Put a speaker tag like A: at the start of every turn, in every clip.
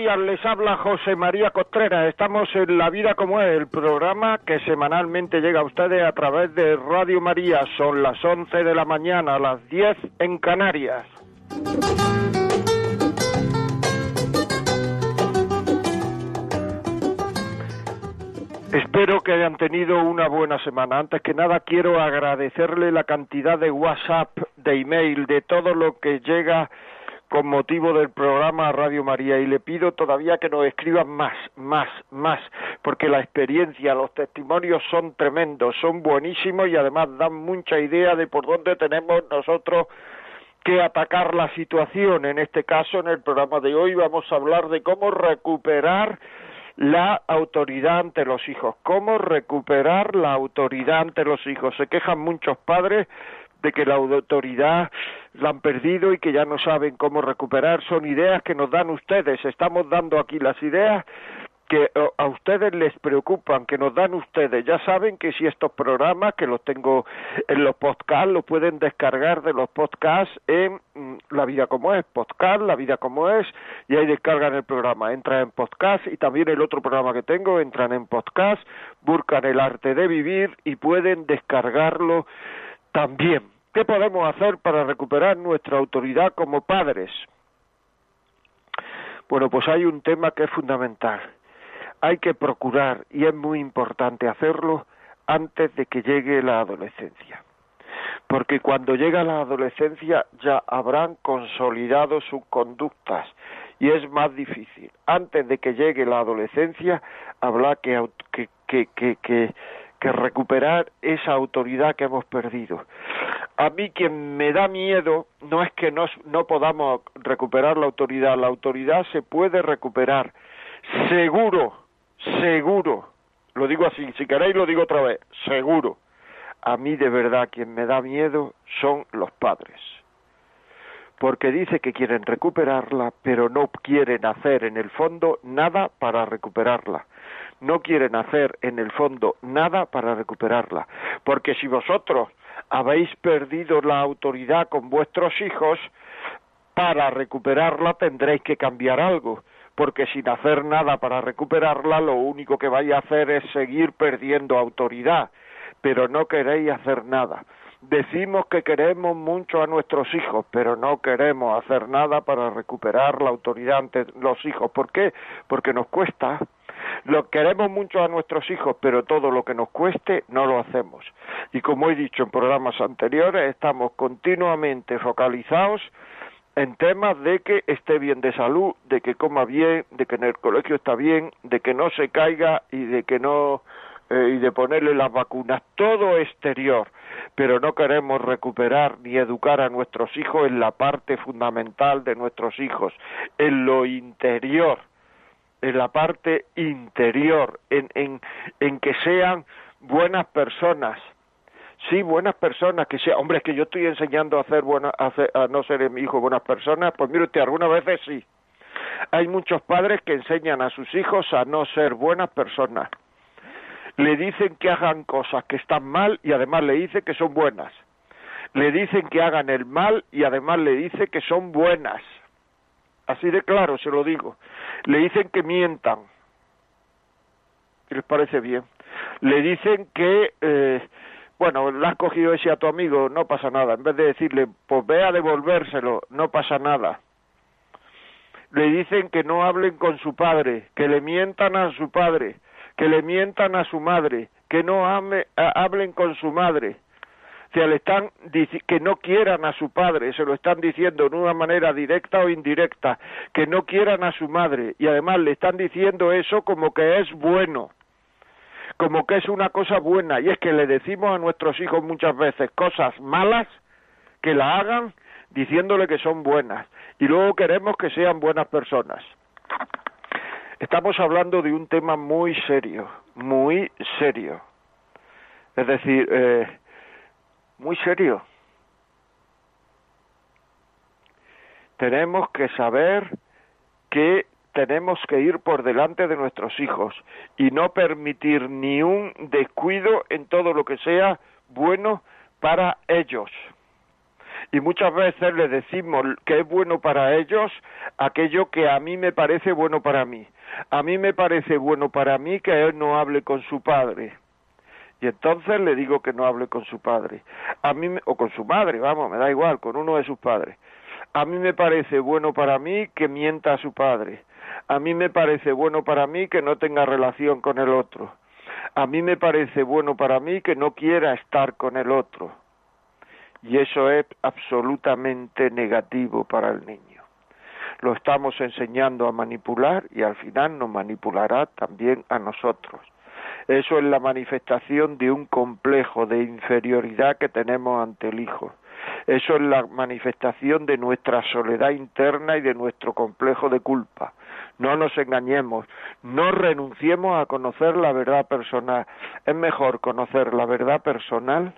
A: Días. Les habla José María Contreras. Estamos en La Vida como es, el programa que semanalmente llega a ustedes a través de Radio María. Son las 11 de la mañana, las 10 en Canarias. Espero que hayan tenido una buena semana. Antes que nada quiero agradecerle la cantidad de WhatsApp, de email, de todo lo que llega con motivo del programa Radio María y le pido todavía que nos escriban más, más, más, porque la experiencia, los testimonios son tremendos, son buenísimos y además dan mucha idea de por dónde tenemos nosotros que atacar la situación. En este caso, en el programa de hoy vamos a hablar de cómo recuperar la autoridad ante los hijos, cómo recuperar la autoridad ante los hijos. Se quejan muchos padres de que la autoridad la han perdido y que ya no saben cómo recuperar. Son ideas que nos dan ustedes. Estamos dando aquí las ideas que a ustedes les preocupan, que nos dan ustedes. Ya saben que si estos programas, que los tengo en los podcasts, los pueden descargar de los podcasts en mm, La Vida Como Es, podcast, La Vida Como Es, y ahí descargan el programa. Entran en podcast y también el otro programa que tengo, entran en podcast, buscan el arte de vivir y pueden descargarlo también. ¿Qué podemos hacer para recuperar nuestra autoridad como padres? Bueno, pues hay un tema que es fundamental. Hay que procurar, y es muy importante hacerlo, antes de que llegue la adolescencia. Porque cuando llega la adolescencia ya habrán consolidado sus conductas y es más difícil. Antes de que llegue la adolescencia habrá que, que, que, que que recuperar esa autoridad que hemos perdido. A mí quien me da miedo no es que no, podamos recuperar la autoridad, la autoridad se puede recuperar, seguro, seguro, lo digo así, si queréis lo digo otra vez, seguro. A mí de verdad quien me da miedo son los padres porque dice que quieren recuperarla, pero no quieren hacer en el fondo nada para recuperarla no quieren hacer en el fondo nada para recuperarla. Porque si vosotros habéis perdido la autoridad con vuestros hijos, para recuperarla tendréis que cambiar algo, porque sin hacer nada para recuperarla, lo único que vais a hacer es seguir perdiendo autoridad, pero no queréis hacer nada. Decimos que queremos mucho a nuestros hijos, pero no queremos hacer nada para recuperar la autoridad ante los hijos. ¿Por qué? Porque nos cuesta, lo queremos mucho a nuestros hijos, pero todo lo que nos cueste no lo hacemos. Y como he dicho en programas anteriores, estamos continuamente focalizados en temas de que esté bien de salud, de que coma bien, de que en el colegio está bien, de que no se caiga y de que no eh, y de ponerle las vacunas, todo exterior, pero no queremos recuperar ni educar a nuestros hijos en la parte fundamental de nuestros hijos, en lo interior, en la parte interior, en, en, que sean buenas personas. Sí, buenas personas, que sea, hombre, es que yo estoy enseñando a hacer buena, a, a no ser mi hijo buenas personas, pues mire usted, algunas veces sí. Hay muchos padres que enseñan a sus hijos a no ser buenas personas. Le dicen que hagan cosas que están mal y además le dicen que son buenas. Le dicen que hagan el mal y además le dice que son buenas. Así de claro se lo digo. Le dicen que mientan. ¿Qué les parece bien? Le dicen que, eh, bueno, le has cogido ese a tu amigo, no pasa nada. En vez de decirle, pues ve a devolvérselo, no pasa nada. Le dicen que no hablen con su padre, que le mientan a su padre, que le mientan a su madre, que no hablen con su madre sea, le están que no quieran a su padre, se lo están diciendo de una manera directa o indirecta, que no quieran a su madre y además le están diciendo eso como que es bueno, como que es una cosa buena y es que le decimos a nuestros hijos muchas veces cosas malas que la hagan diciéndole que son buenas y luego queremos que sean buenas personas. Estamos hablando de un tema muy serio, muy serio. Es decir, eh, muy serio. Tenemos que saber que tenemos que ir por delante de nuestros hijos y no permitir ni un descuido en todo lo que sea bueno para ellos. Y muchas veces le decimos que es bueno para ellos aquello que a mí me parece bueno para mí. A mí me parece bueno para mí que él no hable con su padre. Y entonces le digo que no hable con su padre. A mí o con su madre, vamos, me da igual, con uno de sus padres. A mí me parece bueno para mí que mienta a su padre. A mí me parece bueno para mí que no tenga relación con el otro. A mí me parece bueno para mí que no quiera estar con el otro. Y eso es absolutamente negativo para el niño. Lo estamos enseñando a manipular y al final nos manipulará también a nosotros. Eso es la manifestación de un complejo de inferioridad que tenemos ante el hijo. Eso es la manifestación de nuestra soledad interna y de nuestro complejo de culpa. No nos engañemos, no renunciemos a conocer la verdad personal. Es mejor conocer la verdad personal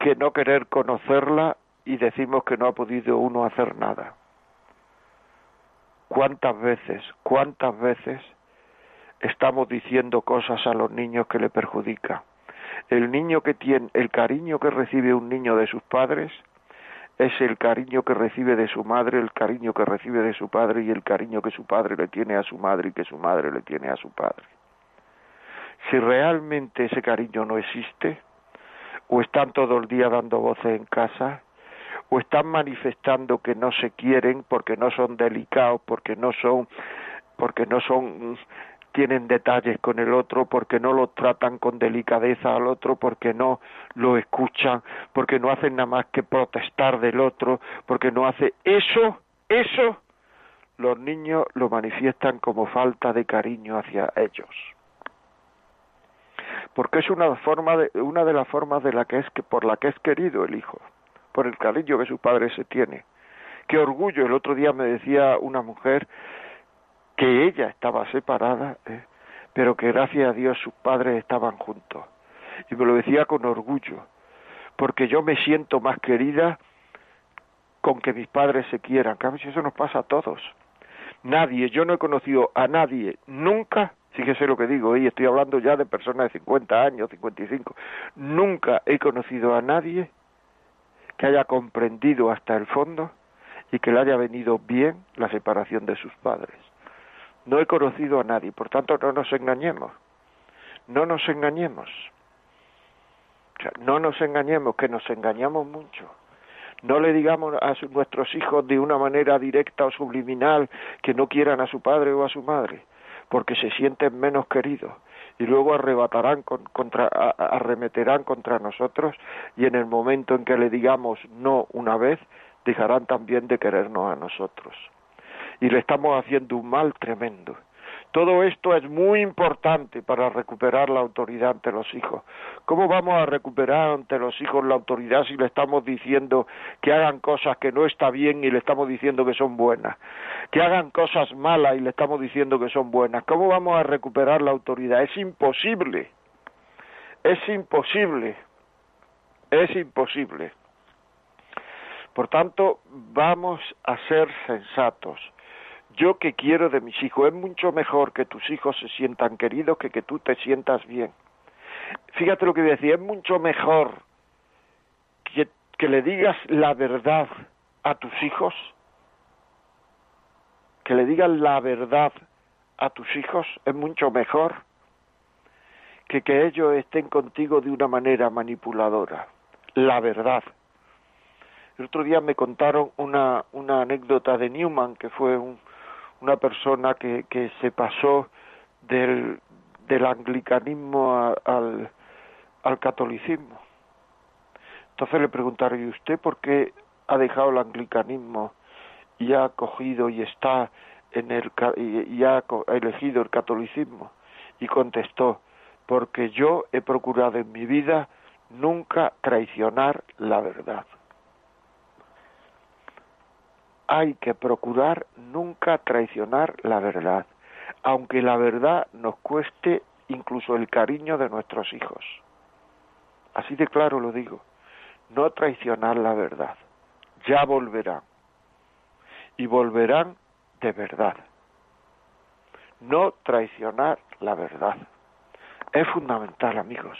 A: que no querer conocerla y decimos que no ha podido uno hacer nada. ¿Cuántas veces, cuántas veces estamos diciendo cosas a los niños que le perjudican? El niño que tiene, el cariño que recibe un niño de sus padres es el cariño que recibe de su madre, el cariño que recibe de su padre y el cariño que su padre le tiene a su madre y que su madre le tiene a su padre. Si realmente ese cariño no existe, o están todo el día dando voces en casa, o están manifestando que no se quieren porque no son delicados, porque no son porque no son tienen detalles con el otro, porque no lo tratan con delicadeza al otro, porque no lo escuchan, porque no hacen nada más que protestar del otro, porque no hace eso, eso, los niños lo manifiestan como falta de cariño hacia ellos. Porque es una forma de, una de las formas de la que es que por la que es querido el hijo, por el cariño que su padre se tiene. Qué orgullo, el otro día me decía una mujer que ella estaba separada, ¿eh? pero que gracias a Dios sus padres estaban juntos. Y me lo decía con orgullo, porque yo me siento más querida con que mis padres se quieran. Claro, eso nos pasa a todos. Nadie, yo no he conocido a nadie nunca, fíjese lo que digo, y estoy hablando ya de personas de 50 años, 55, nunca he conocido a nadie que haya comprendido hasta el fondo y que le haya venido bien la separación de sus padres. No he conocido a nadie, por tanto no nos engañemos. No nos engañemos. O sea, no nos engañemos, que nos engañamos mucho. No le digamos a nuestros hijos de una manera directa o subliminal que no quieran a su padre o a su madre, porque se sienten menos queridos y luego arrebatarán contra, arremeterán contra nosotros y en el momento en que le digamos no una vez, dejarán también de querernos a nosotros y le estamos haciendo un mal tremendo. Todo esto es muy importante para recuperar la autoridad ante los hijos. ¿Cómo vamos a recuperar ante los hijos la autoridad si le estamos diciendo que hagan cosas que no está bien y le estamos diciendo que son buenas? Que hagan cosas malas y le estamos diciendo que son buenas. ¿Cómo vamos a recuperar la autoridad? Es imposible. Es imposible. Es imposible. Por tanto, vamos a ser sensatos yo que quiero de mis hijos. Es mucho mejor que tus hijos se sientan queridos que que tú te sientas bien. Fíjate lo que decía, es mucho mejor que, que le digas la verdad a tus hijos, que le digas la verdad a tus hijos, es mucho mejor que que ellos estén contigo de una manera manipuladora. La verdad. El otro día me contaron una, una anécdota de Newman, que fue un, una persona que, que se pasó del, del anglicanismo al, al catolicismo. Entonces le preguntaron, ¿y usted por qué ha dejado el anglicanismo y ha cogido y está en el y ha elegido el catolicismo? Y contestó, porque yo he procurado en mi vida nunca traicionar la verdad. Hay que procurar nunca traicionar la verdad, aunque la verdad nos cueste incluso el cariño de nuestros hijos. Así de claro lo digo, no traicionar la verdad. Ya volverán. Y volverán de verdad. No traicionar la verdad. Es fundamental, amigos.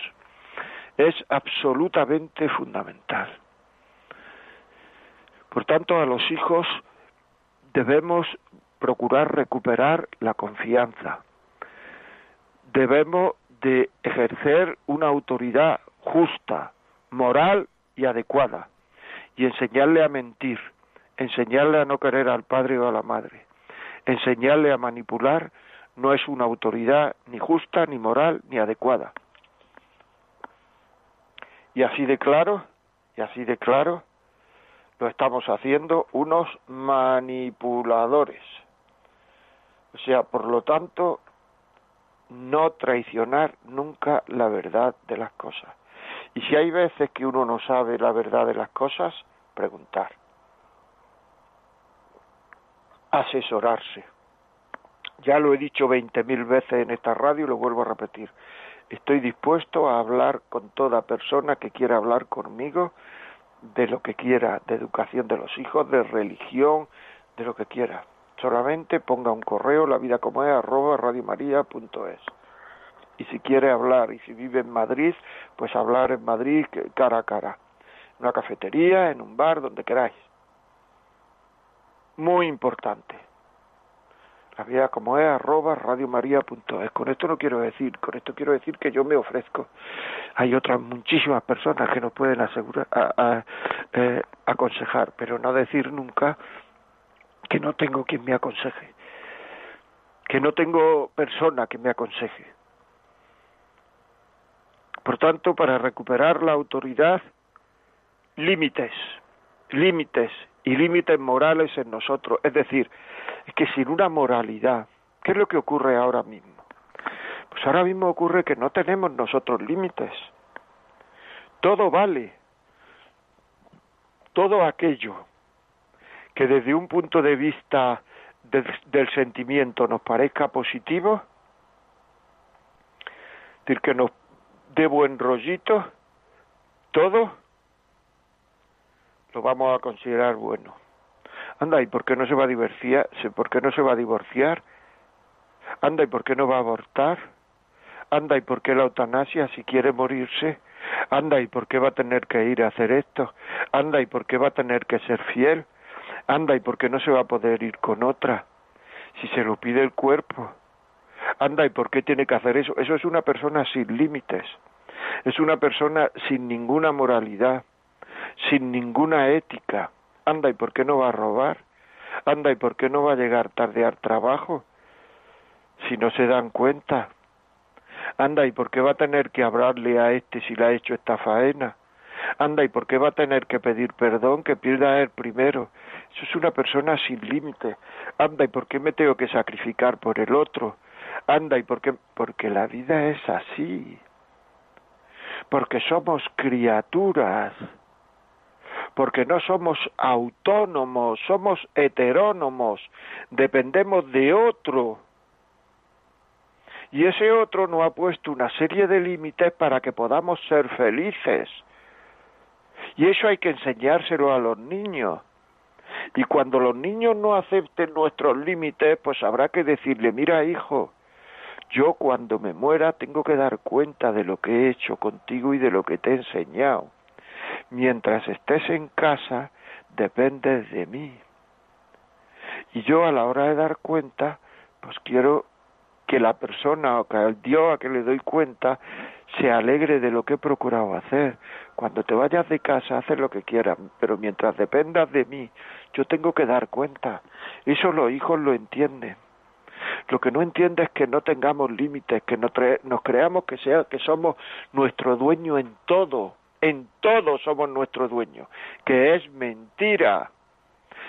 A: Es absolutamente fundamental. Por tanto, a los hijos debemos procurar recuperar la confianza. Debemos de ejercer una autoridad justa, moral y adecuada, y enseñarle a mentir, enseñarle a no querer al padre o a la madre, enseñarle a manipular no es una autoridad ni justa, ni moral, ni adecuada. Y así de claro, y así de claro, lo estamos haciendo unos manipuladores. O sea, por lo tanto, no traicionar nunca la verdad de las cosas. Y si hay veces que uno no sabe la verdad de las cosas, preguntar. Asesorarse. Ya lo he dicho veinte mil veces en esta radio y lo vuelvo a repetir. Estoy dispuesto a hablar con toda persona que quiera hablar conmigo de lo que quiera, de educación de los hijos, de religión, de lo que quiera. Solamente ponga un correo, la vida como es, arroba radiomaria.es. Y si quiere hablar, y si vive en Madrid, pues hablar en Madrid cara a cara. En una cafetería, en un bar, donde queráis. Muy importante la vida como es arroba radiomaria.es. Con esto no quiero decir, con esto quiero decir que yo me ofrezco. Hay otras muchísimas personas que nos pueden asegurar, a, eh, aconsejar, pero no decir nunca que no tengo quien me aconseje, que no tengo persona que me aconseje. Por tanto, para recuperar la autoridad, límites, límites y límites morales en nosotros. Es decir, es que sin una moralidad, ¿qué es lo que ocurre ahora mismo? Pues ahora mismo ocurre que no tenemos nosotros límites. Todo vale. Todo aquello que desde un punto de vista del sentimiento nos parezca positivo, decir, que nos dé buen rollito, todo lo vamos a considerar bueno. Anda, ¿y por qué no se va a divorciar? ¿Por qué no se va a divorciar? Anda, ¿y por qué no va a abortar? Anda, ¿y por qué la eutanasia si quiere morirse? Anda, ¿y por qué va a tener que ir a hacer esto? Anda, ¿y por qué va a tener que ser fiel? Anda, ¿y por qué no se va a poder ir con otra? Si se lo pide el cuerpo. Anda, ¿y por qué tiene que hacer eso? Eso es una persona sin límites. Es una persona sin ninguna moralidad sin ninguna ética. Anda, ¿y por qué no va a robar? Anda, ¿y por qué no va a llegar tarde al trabajo? Si no se dan cuenta. Anda, ¿y por qué va a tener que hablarle a este si le ha hecho esta faena? Anda, ¿y por qué va a tener que pedir perdón que pierda él primero? Eso es una persona sin límite. Anda, ¿y por qué me tengo que sacrificar por el otro? Anda, ¿y por qué? Porque la vida es así. Porque somos criaturas porque no somos autónomos, somos heterónomos, dependemos de otro. Y ese otro nos ha puesto una serie de límites para que podamos ser felices. Y eso hay que enseñárselo a los niños. Y cuando los niños no acepten nuestros límites, pues habrá que decirle, mira hijo, yo cuando me muera tengo que dar cuenta de lo que he hecho contigo y de lo que te he enseñado mientras estés en casa, dependes de mí. Y yo a la hora de dar cuenta, pues quiero que la persona o que el Dios a que le doy cuenta se alegre de lo que he procurado hacer. Cuando te vayas de casa, haces lo que quieras, pero mientras dependas de mí, yo tengo que dar cuenta. Eso los hijos lo entienden. Lo que no entiende es que no tengamos límites, que nos, creamos que, sea, que somos nuestro dueño en todo en todo somos nuestros dueños, que es mentira,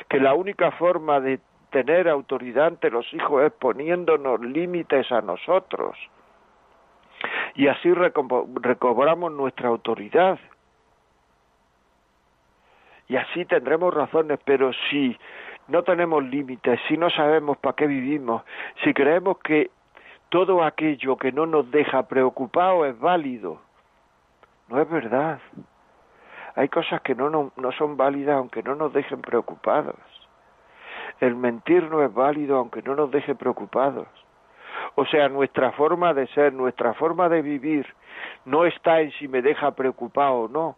A: que la única forma de tener autoridad ante los hijos es poniéndonos límites a nosotros. Y así recobramos nuestra autoridad. Y así tendremos razones, pero si no tenemos límites, si no sabemos para qué vivimos, si creemos que todo aquello que no nos deja preocupados es válido, no es verdad. Hay cosas que no, no, no son válidas aunque no nos dejen preocupados. El mentir no es válido aunque no nos deje preocupados. O sea, nuestra forma de ser, nuestra forma de vivir, no está en si me deja preocupado o no,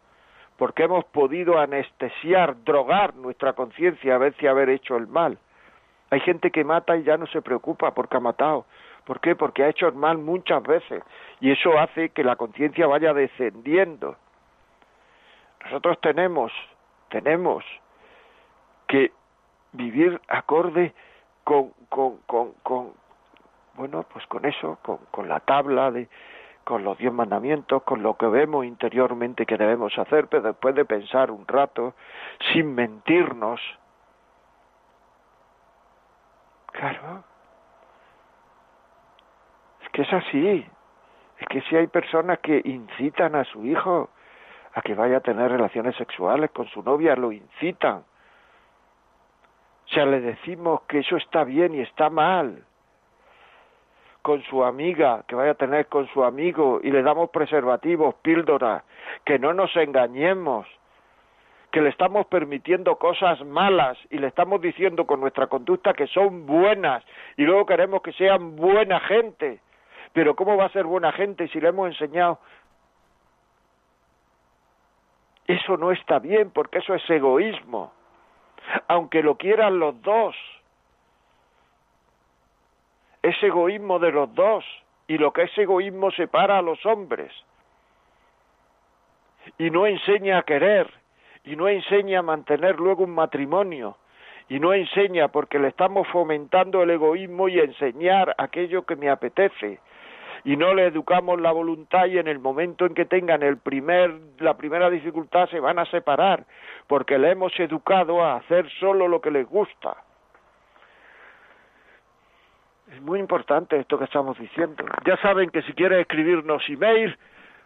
A: porque hemos podido anestesiar, drogar nuestra conciencia a ver si haber hecho el mal. Hay gente que mata y ya no se preocupa porque ha matado. ¿Por qué? Porque ha hecho el mal muchas veces y eso hace que la conciencia vaya descendiendo. Nosotros tenemos, tenemos que vivir acorde con, con, con, bueno, pues con eso, con, con la tabla de, con los diez mandamientos, con lo que vemos interiormente que debemos hacer, pero después de pensar un rato, sin mentirnos. Claro. Que es así. Es que si hay personas que incitan a su hijo a que vaya a tener relaciones sexuales con su novia, lo incitan. O sea, le decimos que eso está bien y está mal con su amiga, que vaya a tener con su amigo y le damos preservativos, píldoras, que no nos engañemos, que le estamos permitiendo cosas malas y le estamos diciendo con nuestra conducta que son buenas y luego queremos que sean buena gente. Pero ¿cómo va a ser buena gente si le hemos enseñado? Eso no está bien porque eso es egoísmo, aunque lo quieran los dos. Es egoísmo de los dos y lo que es egoísmo separa a los hombres. Y no enseña a querer y no enseña a mantener luego un matrimonio y no enseña porque le estamos fomentando el egoísmo y enseñar aquello que me apetece y no le educamos la voluntad y en el momento en que tengan el primer la primera dificultad se van a separar porque le hemos educado a hacer solo lo que les gusta es muy importante esto que estamos diciendo. Ya saben que si quieren escribirnos email,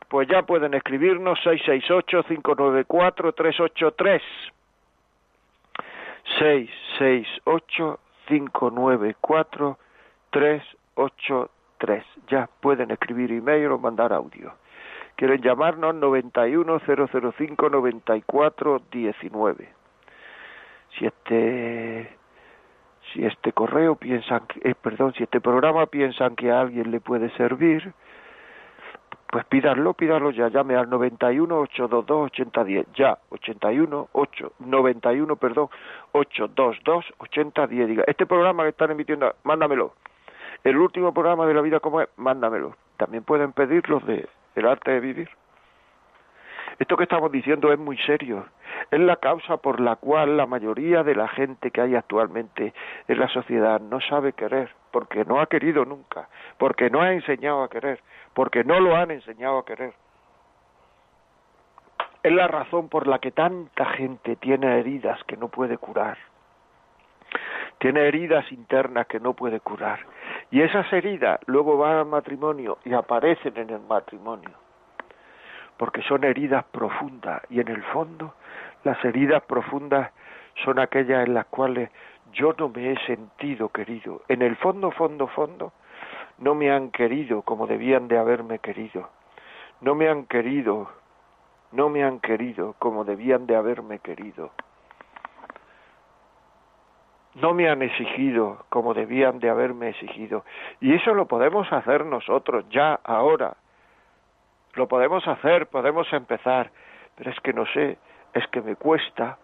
A: pues ya pueden escribirnos 668-594-383. 668-594-383. Ya pueden escribir email o mandar audio. Quieren llamarnos 91-005-94-19. Si este si este correo piensan eh, perdón, si este programa piensan que a alguien le puede servir, pues pídanlo, pídanlo ya, llame al 91 822 8010, ya, 81 8 91, perdón, 822 8010, diga, este programa que están emitiendo, mándamelo. El último programa de la vida como es, mándamelo. También pueden pedir los de el arte de vivir. Esto que estamos diciendo es muy serio. Es la causa por la cual la mayoría de la gente que hay actualmente en la sociedad no sabe querer, porque no ha querido nunca, porque no ha enseñado a querer, porque no lo han enseñado a querer. Es la razón por la que tanta gente tiene heridas que no puede curar. Tiene heridas internas que no puede curar. Y esas heridas luego van al matrimonio y aparecen en el matrimonio porque son heridas profundas y en el fondo las heridas profundas son aquellas en las cuales yo no me he sentido querido. En el fondo, fondo, fondo, no me han querido como debían de haberme querido. No me han querido, no me han querido como debían de haberme querido. No me han exigido como debían de haberme exigido. Y eso lo podemos hacer nosotros ya, ahora lo podemos hacer, podemos empezar, pero es que no sé, es que me cuesta,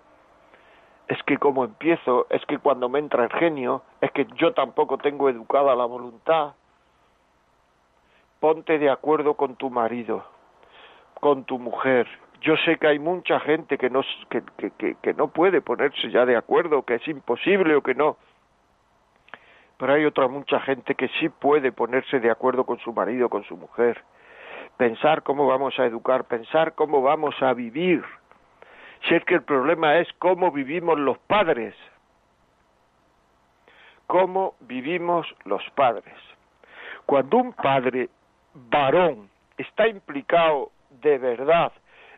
A: es que como empiezo, es que cuando me entra el genio, es que yo tampoco tengo educada la voluntad. Ponte de acuerdo con tu marido, con tu mujer. Yo sé que hay mucha gente que no, que, no puede ponerse ya de acuerdo, que es imposible o que no. Pero hay otra mucha gente que sí puede ponerse de acuerdo con su marido, con su mujer pensar cómo vamos a educar, pensar cómo vamos a vivir. Si es que el problema es cómo vivimos los padres, cómo vivimos los padres. Cuando un padre varón está implicado de verdad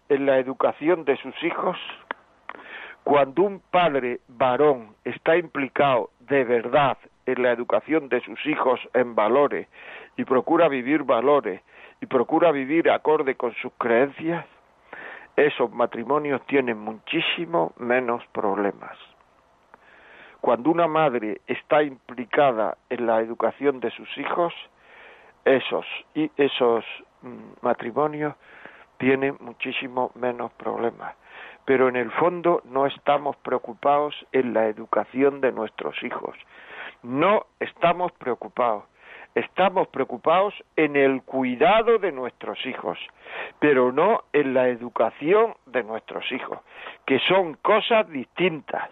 A: en la educación de sus hijos, Cuando un padre varón está implicado de verdad en la educación de sus hijos en valores y procura vivir valores y procura vivir acorde con sus creencias, esos matrimonios tienen muchísimo menos problemas. Cuando una madre está implicada en la educación de sus hijos, esos esos mm, matrimonios tienen muchísimo menos problemas. Pero en el fondo no estamos preocupados en la educación de nuestros hijos. No estamos preocupados estamos preocupados en el cuidado de nuestros hijos, pero no en la educación de nuestros hijos, que son cosas distintas.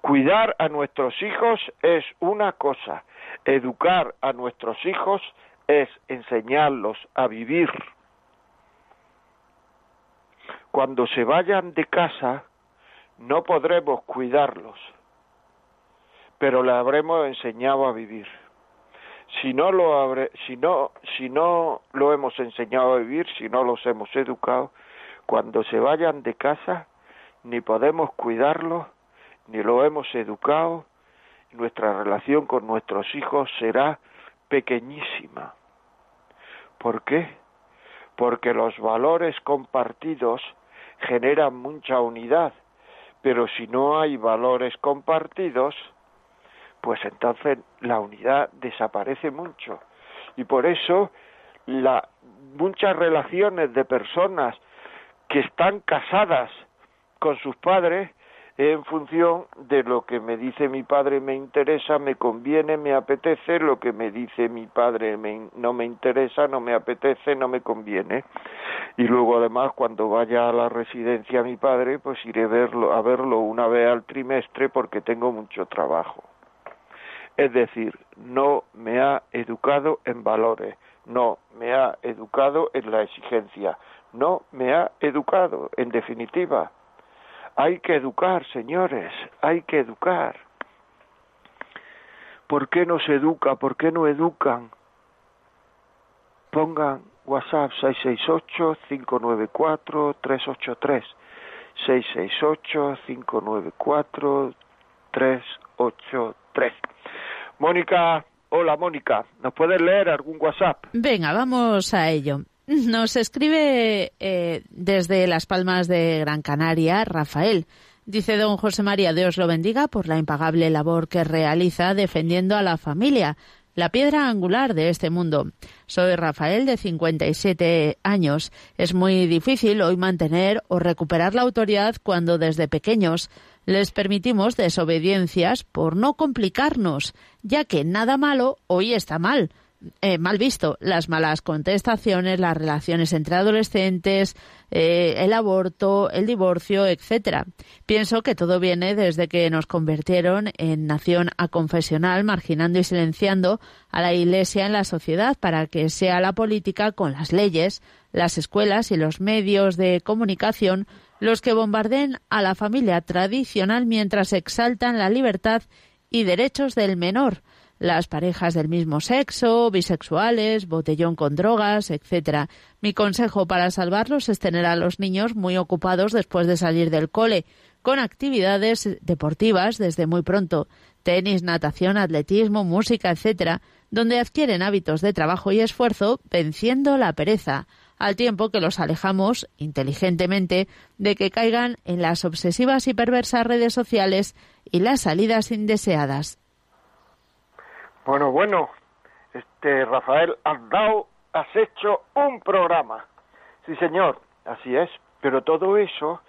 A: Cuidar a nuestros hijos es una cosa, educar a nuestros hijos es enseñarlos a vivir. Cuando se vayan de casa, no podremos cuidarlos, pero le habremos enseñado a vivir si no lo si no si no lo hemos enseñado a vivir si no los hemos educado cuando se vayan de casa ni podemos cuidarlos ni lo hemos educado nuestra relación con nuestros hijos será pequeñísima ¿por qué? porque los valores compartidos generan mucha unidad pero si no hay valores compartidos pues entonces la unidad desaparece mucho. Y por eso la, muchas relaciones de personas que están casadas con sus padres en función de lo que me dice mi padre me interesa, me conviene, me apetece, lo que me dice mi padre no me interesa, no me apetece, no me conviene. Y luego además cuando vaya a la residencia mi padre, pues iré verlo, a verlo una vez al trimestre porque tengo mucho trabajo. Es decir, no me ha educado en valores, no me ha educado en la exigencia, no me ha educado, en definitiva. Hay que educar, señores, hay que educar. ¿Por qué no se educa? ¿Por qué no educan? Pongan WhatsApp 668-594-383. 668-594-383. Mónica, hola Mónica, ¿nos puedes leer algún WhatsApp?
B: Venga, vamos a ello. Nos escribe eh, desde Las Palmas de Gran Canaria Rafael. Dice don José María, Dios lo bendiga por la impagable labor que realiza defendiendo a la familia, la piedra angular de este mundo. Soy Rafael, de 57 años. Es muy difícil hoy mantener o recuperar la autoridad cuando desde pequeños les permitimos desobediencias por no complicarnos, ya que nada malo hoy está mal. Eh, mal visto las malas contestaciones, las relaciones entre adolescentes, eh, el aborto, el divorcio, etcétera. Pienso que todo viene desde que nos convirtieron en nación aconfesional, marginando y silenciando a la Iglesia en la sociedad para que sea la política con las leyes, las escuelas y los medios de comunicación los que bombarden a la familia tradicional mientras exaltan la libertad y derechos del menor, las parejas del mismo sexo, bisexuales, botellón con drogas, etc. Mi consejo para salvarlos es tener a los niños muy ocupados después de salir del cole, con actividades deportivas desde muy pronto, tenis, natación, atletismo, música, etc., donde adquieren hábitos de trabajo y esfuerzo, venciendo la pereza al tiempo que los alejamos inteligentemente de que caigan en las obsesivas y perversas redes sociales y las salidas indeseadas.
A: Bueno, bueno, este Rafael, has dado, has hecho un programa. Sí, señor, así es, pero todo eso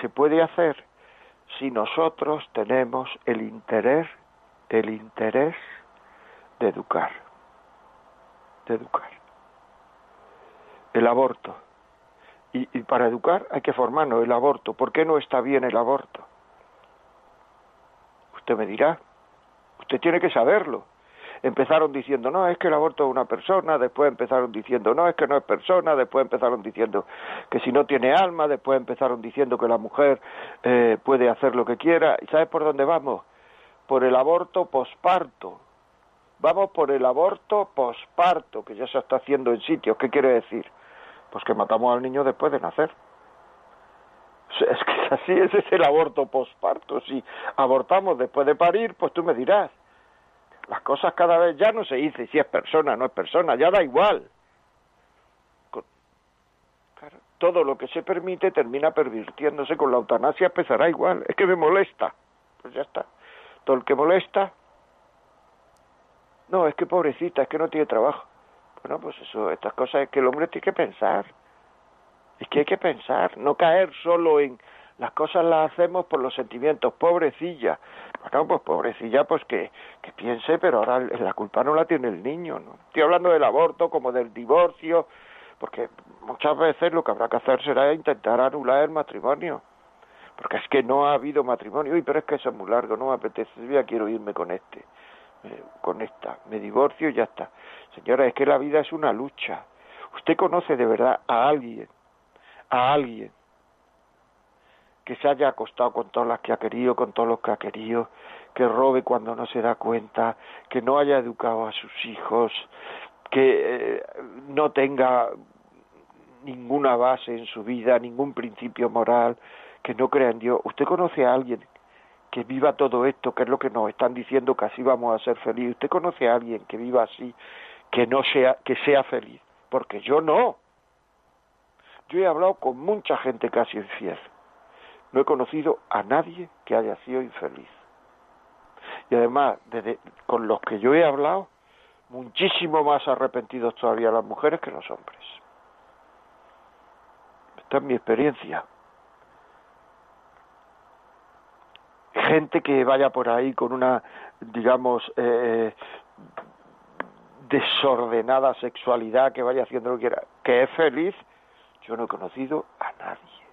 A: se puede hacer si nosotros tenemos el interés, el interés de educar, de educar el aborto. Y, para educar hay que formarnos el aborto. ¿Por qué no está bien el aborto? Usted me dirá. Usted tiene que saberlo. Empezaron diciendo, no, es que el aborto es una persona, después empezaron diciendo, no, es que no es persona, después empezaron diciendo que si no tiene alma, después empezaron diciendo que la mujer eh, puede hacer lo que quiera. ¿Y sabes por dónde vamos? Por el aborto posparto. Vamos por el aborto posparto, que ya se está haciendo en sitios. ¿Qué quiere decir? pues que matamos al niño después de nacer. Es que así, ese es el aborto posparto. Si abortamos después de parir, pues tú me dirás. Las cosas cada vez ya no se dice si es persona, no es persona, ya da igual. todo lo que se permite termina pervirtiéndose con la eutanasia, empezará igual. Es que me molesta. Pues ya está. Todo el que molesta. No, es que pobrecita, es que no tiene trabajo. Bueno, pues eso, estas cosas es que el hombre tiene que pensar. Es que hay que pensar, no caer solo en las cosas las hacemos por los sentimientos, pobrecilla. Bueno, pues pobrecilla, pues que, que piense, pero ahora la culpa no la tiene el niño, ¿no? Estoy hablando del aborto como del divorcio, porque muchas veces lo que habrá que hacer será intentar anular el matrimonio. Porque es que no ha habido matrimonio. Uy, pero es que eso es muy largo, no me apetece, ya quiero irme con este, eh, con esta. Me divorcio y ya está. Señora, es que la vida es una lucha. Usted conoce de verdad a alguien a alguien que se haya acostado con todas las que ha querido, con todos los que ha querido, que robe cuando no se da cuenta, que no haya educado a sus hijos, que eh, no tenga ninguna base en su vida, ningún principio moral, que no crea en Dios. ¿Usted conoce a alguien que viva todo esto, que es lo que nos están diciendo que así vamos a ser felices? ¿Usted conoce a alguien que viva así, que no sea, que sea feliz? Porque yo no. Yo he hablado con mucha gente casi infiel. No he conocido a nadie que haya sido infeliz. Y además, con los que yo he hablado, muchísimo más arrepentidos todavía las mujeres que los hombres. Esta es mi experiencia. Gente que vaya por ahí con una, digamos, eh, desordenada sexualidad, que vaya haciendo lo que quiera, que es feliz, yo no he conocido a nadie.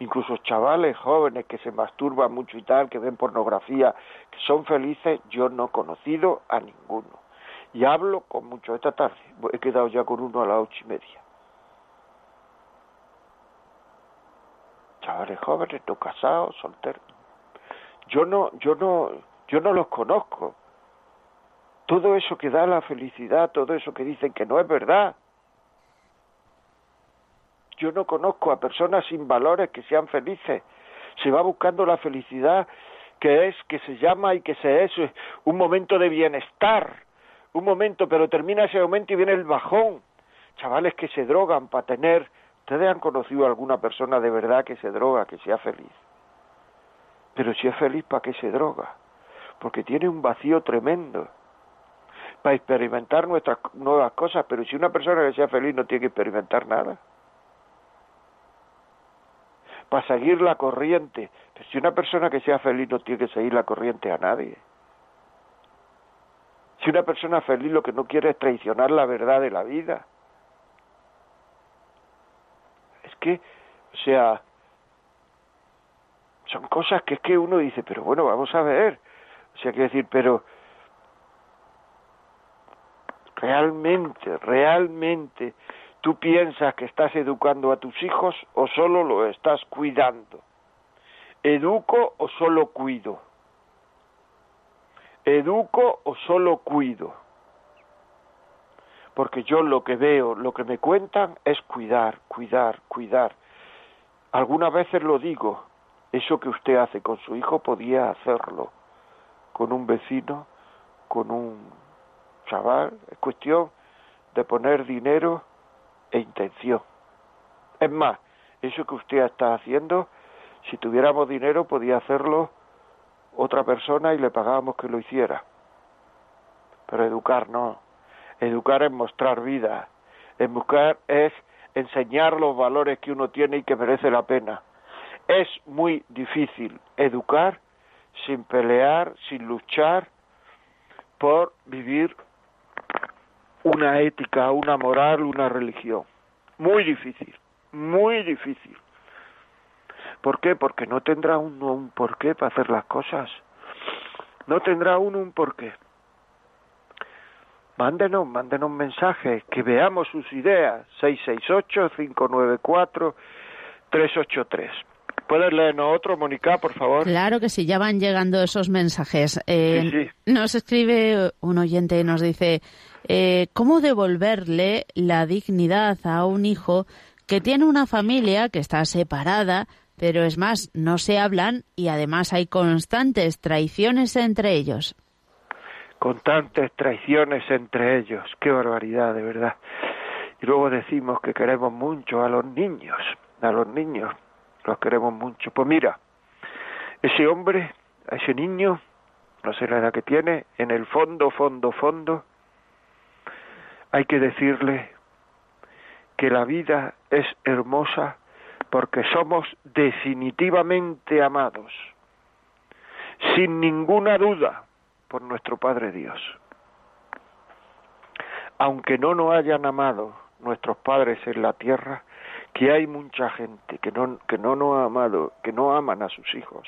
A: Incluso chavales jóvenes que se masturban mucho y tal, que ven pornografía, que son felices, yo no he conocido a ninguno. Y hablo con muchos esta tarde. He quedado ya con uno a las ocho y media. Chavales jóvenes, no casados, solteros. Yo no, yo no, yo no los conozco. Todo eso que da la felicidad, todo eso que dicen que no es verdad yo no conozco a personas sin valores que sean felices. Se va buscando la felicidad que es, que se llama y que se es un momento de bienestar, un momento, pero termina ese momento y viene el bajón. Chavales que se drogan para tener. ¿Ustedes han conocido a alguna persona de verdad que se droga, que sea feliz? Pero si es feliz, ¿para qué se droga? Porque tiene un vacío tremendo para experimentar nuestras nuevas cosas, pero si una persona que sea feliz no tiene que experimentar nada para seguir la corriente. Si una persona que sea feliz no tiene que seguir la corriente a nadie. Si una persona feliz lo que no quiere es traicionar la verdad de la vida. Es que, o sea, son cosas que es que uno dice, pero bueno, vamos a ver. O sea, quiero decir, pero realmente, realmente ¿Tú piensas que estás educando a tus hijos o solo lo estás cuidando? ¿Educo o solo cuido? ¿Educo o solo cuido? Porque yo lo que veo, lo que me cuentan es cuidar, cuidar, cuidar. Algunas veces lo digo, eso que usted hace con su hijo podía hacerlo con un vecino, con un chaval. Es cuestión de poner dinero e intención. Es más, eso que usted está haciendo, si tuviéramos dinero podía hacerlo otra persona y le pagábamos que lo hiciera. Pero educar no. Educar es mostrar vida. Educar es enseñar los valores que uno tiene y que merece la pena. Es muy difícil educar sin pelear, sin luchar por vivir una ética, una moral, una religión. Muy difícil, muy difícil. ¿Por qué? Porque no tendrá uno un porqué para hacer las cosas. No tendrá uno un porqué. Mándenos, mándenos mensajes, que veamos sus ideas. 668-594-383. ¿Puedes leernos otro, Mónica, por favor?
B: Claro que sí, ya van llegando esos mensajes. Eh, nos escribe un oyente y nos dice, eh, ¿cómo devolverle la dignidad a un hijo que tiene una familia que está separada, pero es más, no se hablan y además hay constantes traiciones entre ellos.
A: Constantes traiciones entre ellos, qué barbaridad, de verdad. Y luego decimos que queremos mucho a los niños, a los niños, los queremos mucho. Pues mira, ese hombre, a ese niño, no sé la edad que tiene, en el fondo, fondo, fondo, hay que decirle que la vida es hermosa porque somos definitivamente amados, sin ninguna duda, por nuestro Padre Dios. Aunque no nos hayan amado nuestros padres en la tierra, que hay mucha gente que no, que no nos ha amado, que no aman a sus hijos,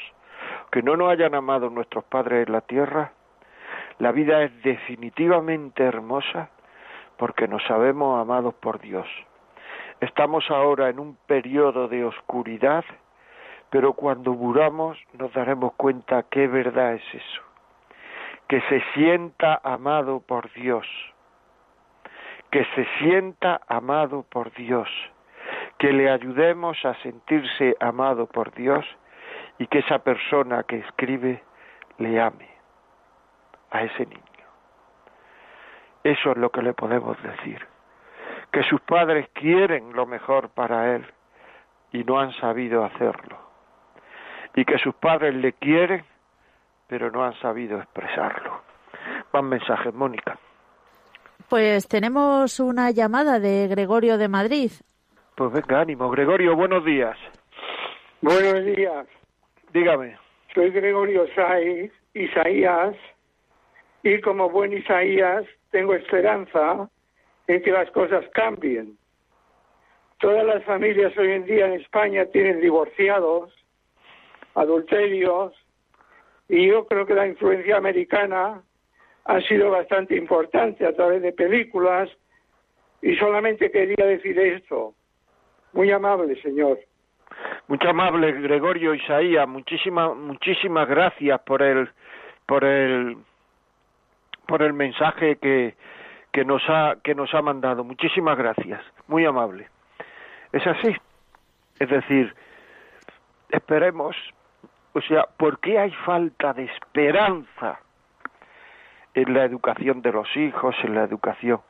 A: que no nos hayan amado nuestros padres en la tierra, la vida es definitivamente hermosa porque nos sabemos amados por Dios. Estamos ahora en un periodo de oscuridad, pero cuando muramos nos daremos cuenta qué verdad es eso. Que se sienta amado por Dios. Que se sienta amado por Dios. Que le ayudemos a sentirse amado por Dios y que esa persona que escribe le ame a ese niño. Eso es lo que le podemos decir que sus padres quieren lo mejor para él y no han sabido hacerlo. Y que sus padres le quieren, pero no han sabido expresarlo. Van mensajes, Mónica.
B: Pues tenemos una llamada de Gregorio de Madrid.
A: Pues venga, ánimo. Gregorio, buenos días.
C: Buenos días.
A: Dígame.
C: Soy Gregorio Saiz, Isaías, y como buen Isaías tengo esperanza en que las cosas cambien. Todas las familias hoy en día en España tienen divorciados, adulterios, y yo creo que la influencia americana ha sido bastante importante a través de películas, y solamente quería decir esto. Muy amable, señor.
A: Muy amable, Gregorio Isaías. Muchísimas, muchísimas gracias por el, por el, por el mensaje que, que nos ha que nos ha mandado. Muchísimas gracias, muy amable. Es así. Es decir, esperemos, o sea, ¿por qué hay falta de esperanza en la educación de los hijos, en la educación?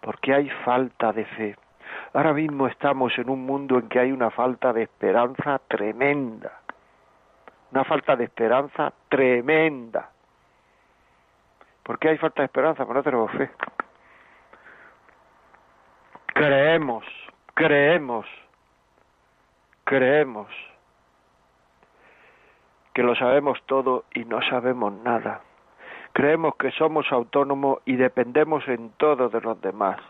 A: Porque hay falta de fe. Ahora mismo estamos en un mundo en que hay una falta de esperanza tremenda. Una falta de esperanza tremenda. ¿Por qué hay falta de esperanza? Porque no tenemos fe creemos, creemos, creemos que lo sabemos todo y no sabemos nada. Creemos que somos autónomos y dependemos en todo de los demás.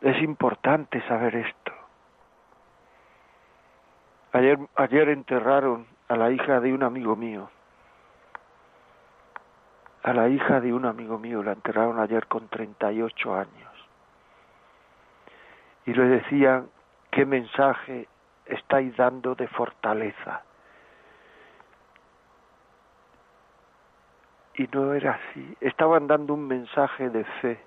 A: Es importante saber esto. Ayer, ayer enterraron a la hija de un amigo mío. A la hija de un amigo mío la enterraron ayer con 38 años y le decían qué mensaje estáis dando de fortaleza. Y no era así, estaban dando un mensaje de fe,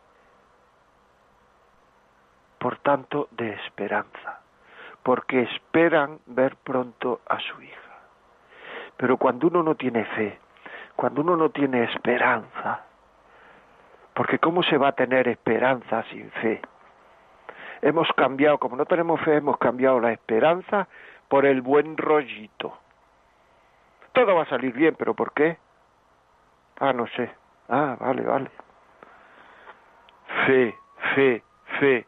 A: por tanto de esperanza, porque esperan ver pronto a su hija. Pero cuando uno no tiene fe, cuando uno no tiene esperanza, porque ¿cómo se va a tener esperanza sin fe? hemos cambiado, como no tenemos fe, hemos cambiado la esperanza por el buen rollito. Todo va a salir bien, pero ¿por qué? Ah, no sé. Ah, vale, vale. Fe, fe, fe,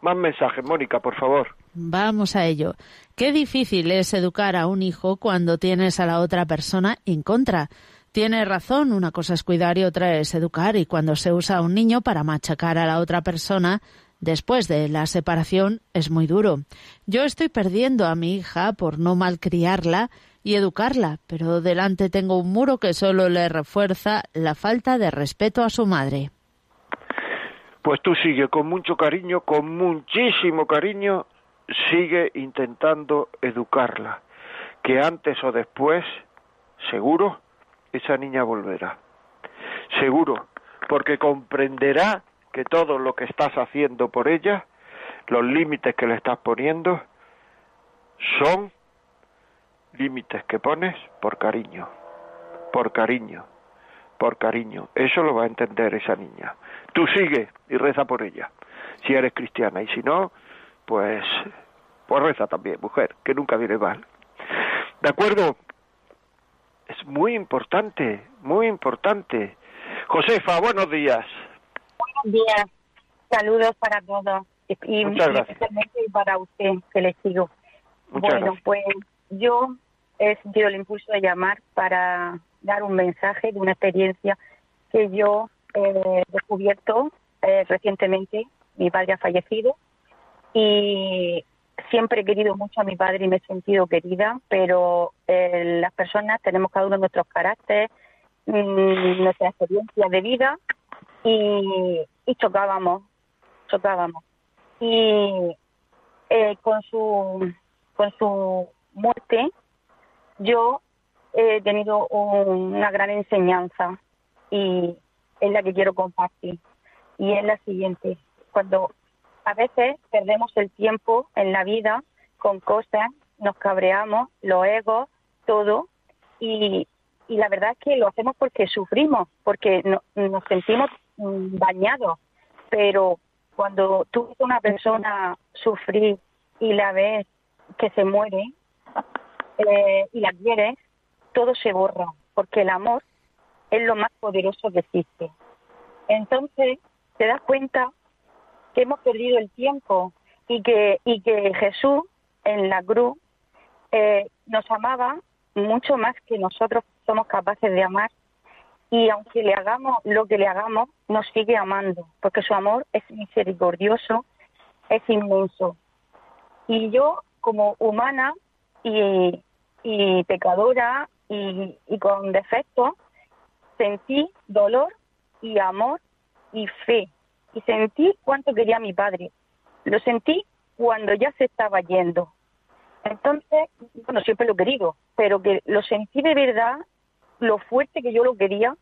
A: Más mensajes, Mónica, por favor.
B: Vamos a ello. Qué difícil es educar a un hijo cuando tienes a la otra persona en contra. Tiene razón, una cosa es cuidar y otra es educar, y cuando se usa a un niño para machacar a la otra persona, Después de la separación es muy duro. Yo estoy perdiendo a mi hija por no malcriarla y educarla, pero delante tengo un muro que solo le refuerza la falta de respeto a su madre.
A: Pues tú sigue con mucho cariño, con muchísimo cariño, sigue intentando educarla, que antes o después, seguro, esa niña volverá. Seguro, porque comprenderá que todo lo que estás haciendo por ella los límites que le estás poniendo son límites que pones por cariño, por cariño, por cariño. Eso lo va a entender esa niña. Tú sigue y reza por ella, si eres cristiana, y si no, pues, pues reza también, mujer, que nunca viene mal. ¿De acuerdo? Es muy importante, muy importante. Josefa, buenos días.
D: Buenos días. Saludos para todos. Y,
A: Muchas gracias.
D: especialmente para usted, que le sigo.
A: Muchas
D: bueno,
A: gracias.
D: pues yo he sentido el impulso de llamar para dar un mensaje de una experiencia que yo he descubierto eh, recientemente. Mi padre ha fallecido y siempre he querido mucho a mi padre y me he sentido querida, pero eh, las personas tenemos cada uno nuestros caracteres, mm, nuestras experiencias de vida y, y chocábamos, chocábamos. Y eh, con su con su muerte yo he tenido un- una gran enseñanza y es la que quiero compartir. Y es la siguiente. Cuando a veces perdemos el tiempo en la vida con cosas nos cabreamos los egos todo y, y la verdad es que lo hacemos porque sufrimos porque no- nos sentimos mm, dañados. Pero cuando tú ves a una persona sufrir y la ves que se muere eh, y la quieres, todo se borra, porque el amor es lo más poderoso que existe. Entonces, te das cuenta que hemos perdido el tiempo y que, y que Jesús en la cruz eh, nos amaba mucho más que nosotros somos capaces de amar y aunque le hagamos lo que le hagamos, nos sigue amando, porque su amor es misericordioso, es inmenso. Y yo, como humana y, y pecadora y, y con defectos, sentí dolor y amor y fe. Y sentí cuánto quería a mi padre. Lo sentí cuando ya se estaba yendo. Entonces, bueno, siempre lo he querido, pero que lo sentí de verdad, lo fuerte que yo lo quería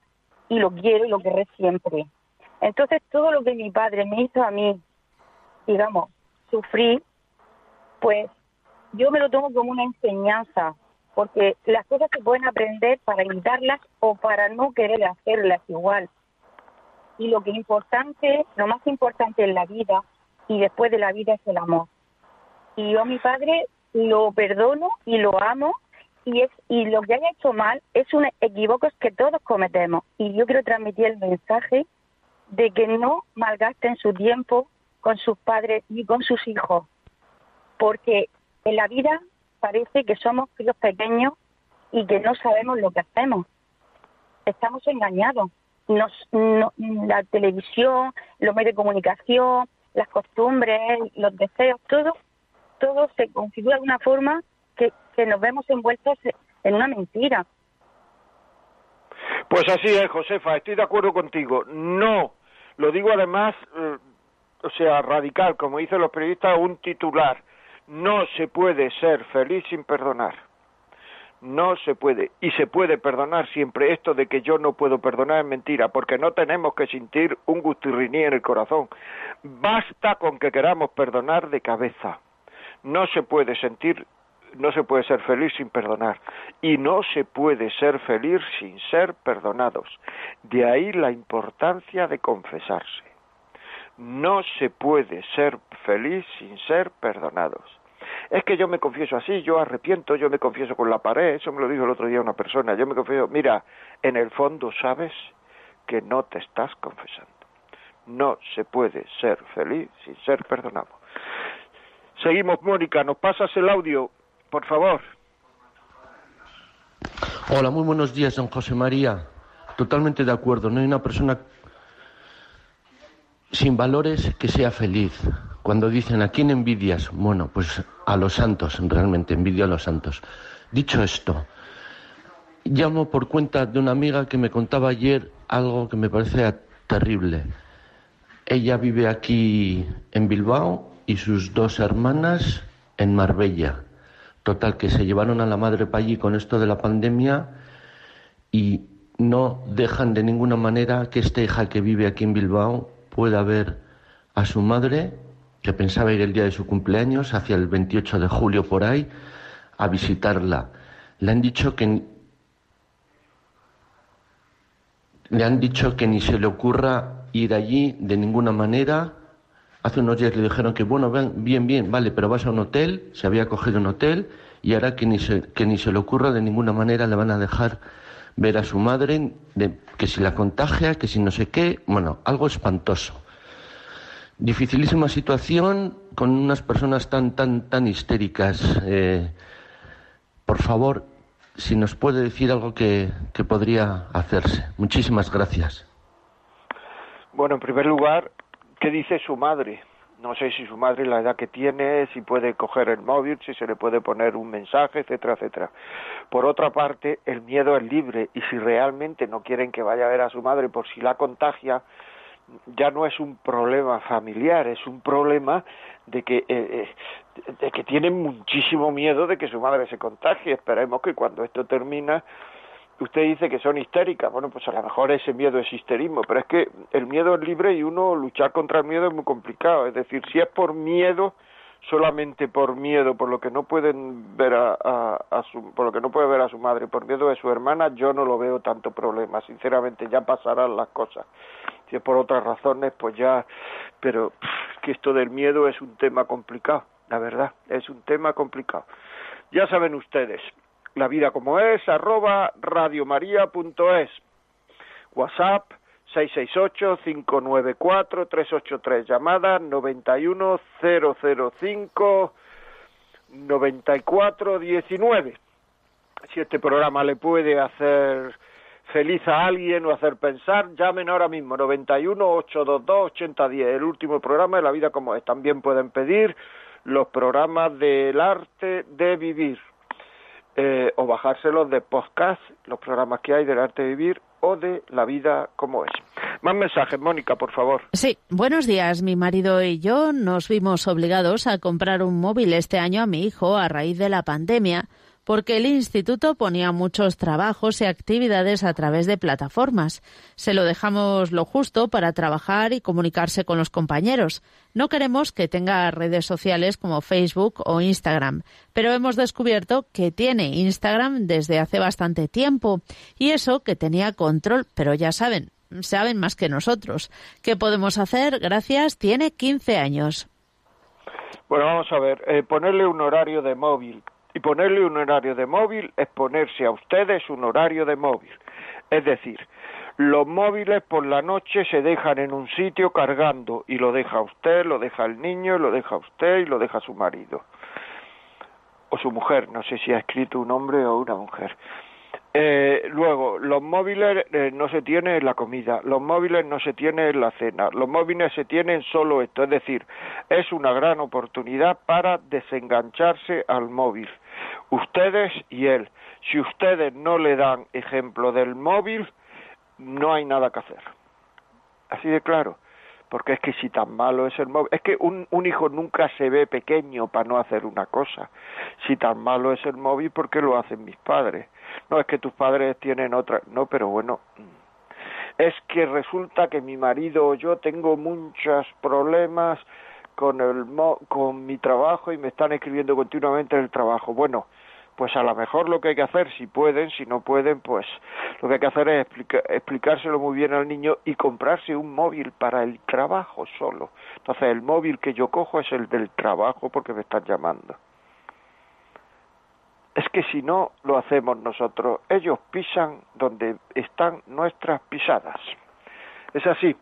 D: y lo quiero y lo querré siempre. Entonces, todo lo que mi padre me hizo a mí, digamos, sufrir, pues yo me lo tomo como una enseñanza, porque las cosas se pueden aprender para evitarlas o para no querer hacerlas igual. Y lo que es importante, lo más importante en la vida y después de la vida es el amor. Y yo a mi padre lo perdono y lo amo y es y lo que haya hecho mal es un equivoco que todos cometemos y yo quiero transmitir el mensaje de que no malgasten su tiempo con sus padres ni con sus hijos porque en la vida parece que somos críos pequeños y que no sabemos lo que hacemos estamos engañados nos, no- la televisión los medios de comunicación las costumbres los deseos todo todo se configura de una forma que, que nos vemos envueltos en una mentira.
A: Pues así es, Josefa, estoy de acuerdo contigo. No, lo digo además, eh, o sea, radical, como dicen los periodistas, un titular. No se puede ser feliz sin perdonar. No se puede. Y se puede perdonar siempre. Esto de que yo no puedo perdonar es mentira, porque no tenemos que sentir un gustirriní en el corazón. Basta con que queramos perdonar de cabeza. No se puede sentir no se puede ser feliz sin perdonar y no se puede ser feliz sin ser perdonados. De ahí la importancia de confesarse. No se puede ser feliz sin ser perdonados. Es que yo me confieso así, yo arrepiento, yo me confieso con la pared, eso me lo dijo el otro día una persona, yo me confieso, mira, en el fondo sabes que no te estás confesando. No se puede ser feliz sin ser perdonado. Seguimos, Mónica, nos pasas el audio, por favor.
E: Hola, muy buenos días, don José María. Totalmente de acuerdo. No hay una persona sin valores que sea feliz. Cuando dicen a quién envidias, bueno, pues a los santos, realmente envidio a los santos. Dicho esto, llamo por cuenta de una amiga que me contaba ayer algo que me parece terrible. Ella vive aquí en Bilbao y sus dos hermanas en Marbella. Total, que se llevaron a la madre para allí con esto de la pandemia y no dejan de ninguna manera que esta hija que vive aquí en Bilbao pueda ver a su madre que pensaba ir el día de su cumpleaños, hacia el 28 de julio por ahí, a visitarla. Le han dicho que le han dicho que ni se le ocurra ir allí de ninguna manera. Hace unos días le dijeron que bueno, bien, bien, vale, pero vas a un hotel, se había cogido un hotel y ahora que ni se, que ni se le ocurra de ninguna manera le van a dejar ver a su madre, que si la contagia, que si no sé qué, bueno, algo espantoso. Dificilísima situación con unas personas tan, tan, tan histéricas. Eh, por favor, si nos puede decir algo que, que podría hacerse. Muchísimas gracias.
A: Bueno, en primer lugar, ¿qué dice su madre? No sé si su madre la edad que tiene, si puede coger el móvil, si se le puede poner un mensaje, etcétera, etcétera. Por otra parte, el miedo es libre y si realmente no quieren que vaya a ver a su madre por si la contagia, ya no es un problema familiar, es un problema de que, eh, eh, de que tienen muchísimo miedo de que su madre se contagie. Esperemos que cuando esto termina usted dice que son histéricas, bueno, pues a lo mejor ese miedo es histerismo, pero es que el miedo es libre y uno luchar contra el miedo es muy complicado, es decir, si es por miedo, solamente por miedo, por lo que no pueden ver a, a, su, por lo que no puede ver a su madre, por miedo de su hermana, yo no lo veo tanto problema, sinceramente, ya pasarán las cosas. Si es por otras razones, pues ya, pero que esto del miedo es un tema complicado, la verdad, es un tema complicado. Ya saben ustedes, la vida como es, arroba radiomaria.es. WhatsApp 668-594-383. Llamada 91005-9419. Si este programa le puede hacer feliz a alguien o hacer pensar, llamen ahora mismo 91-822-8010. El último programa de La vida como es. También pueden pedir los programas del arte de vivir eh, o bajárselos de podcast, los programas que hay del arte de vivir o de la vida como es. Más mensajes, Mónica, por favor.
B: Sí, buenos días. Mi marido y yo nos vimos obligados a comprar un móvil este año a mi hijo a raíz de la pandemia porque el instituto ponía muchos trabajos y actividades a través de plataformas. Se lo dejamos lo justo para trabajar y comunicarse con los compañeros. No queremos que tenga redes sociales como Facebook o Instagram, pero hemos descubierto que tiene Instagram desde hace bastante tiempo y eso que tenía control, pero ya saben, saben más que nosotros. ¿Qué podemos hacer? Gracias, tiene 15 años.
A: Bueno, vamos a ver, eh, ponerle un horario de móvil y ponerle un horario de móvil es ponerse a ustedes un horario de móvil. Es decir, los móviles por la noche se dejan en un sitio cargando y lo deja usted, lo deja el niño, lo deja usted y lo deja su marido o su mujer, no sé si ha escrito un hombre o una mujer. Eh, luego, los móviles eh, no se tienen en la comida, los móviles no se tienen en la cena, los móviles se tienen solo esto, es decir, es una gran oportunidad para desengancharse al móvil, ustedes y él. Si ustedes no le dan ejemplo del móvil, no hay nada que hacer. Así de claro porque es que si tan malo es el móvil, es que un, un hijo nunca se ve pequeño para no hacer una cosa. Si tan malo es el móvil, ¿por qué lo hacen mis padres? No es que tus padres tienen otra, no, pero bueno, es que resulta que mi marido o yo tengo muchos problemas con el con mi trabajo y me están escribiendo continuamente el trabajo. Bueno, pues a lo mejor lo que hay que hacer, si pueden, si no pueden, pues lo que hay que hacer es explicárselo muy bien al niño y comprarse un móvil para el trabajo solo. Entonces el móvil que yo cojo es el del trabajo porque me están llamando. Es que si no lo hacemos nosotros, ellos pisan donde están nuestras pisadas. Es así.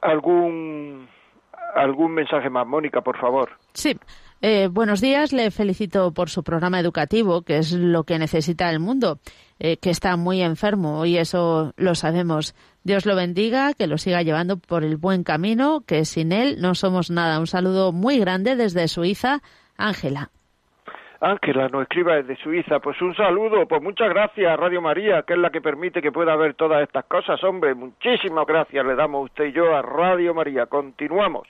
A: ¿Algún, algún mensaje más, Mónica, por favor?
B: Sí. Eh, buenos días, le felicito por su programa educativo, que es lo que necesita el mundo, eh, que está muy enfermo y eso lo sabemos. Dios lo bendiga, que lo siga llevando por el buen camino, que sin él no somos nada. Un saludo muy grande desde Suiza, Ángela.
A: Ángela nos escriba desde Suiza. Pues un saludo, pues muchas gracias Radio María, que es la que permite que pueda ver todas estas cosas. Hombre, muchísimas gracias le damos usted y yo a Radio María. Continuamos.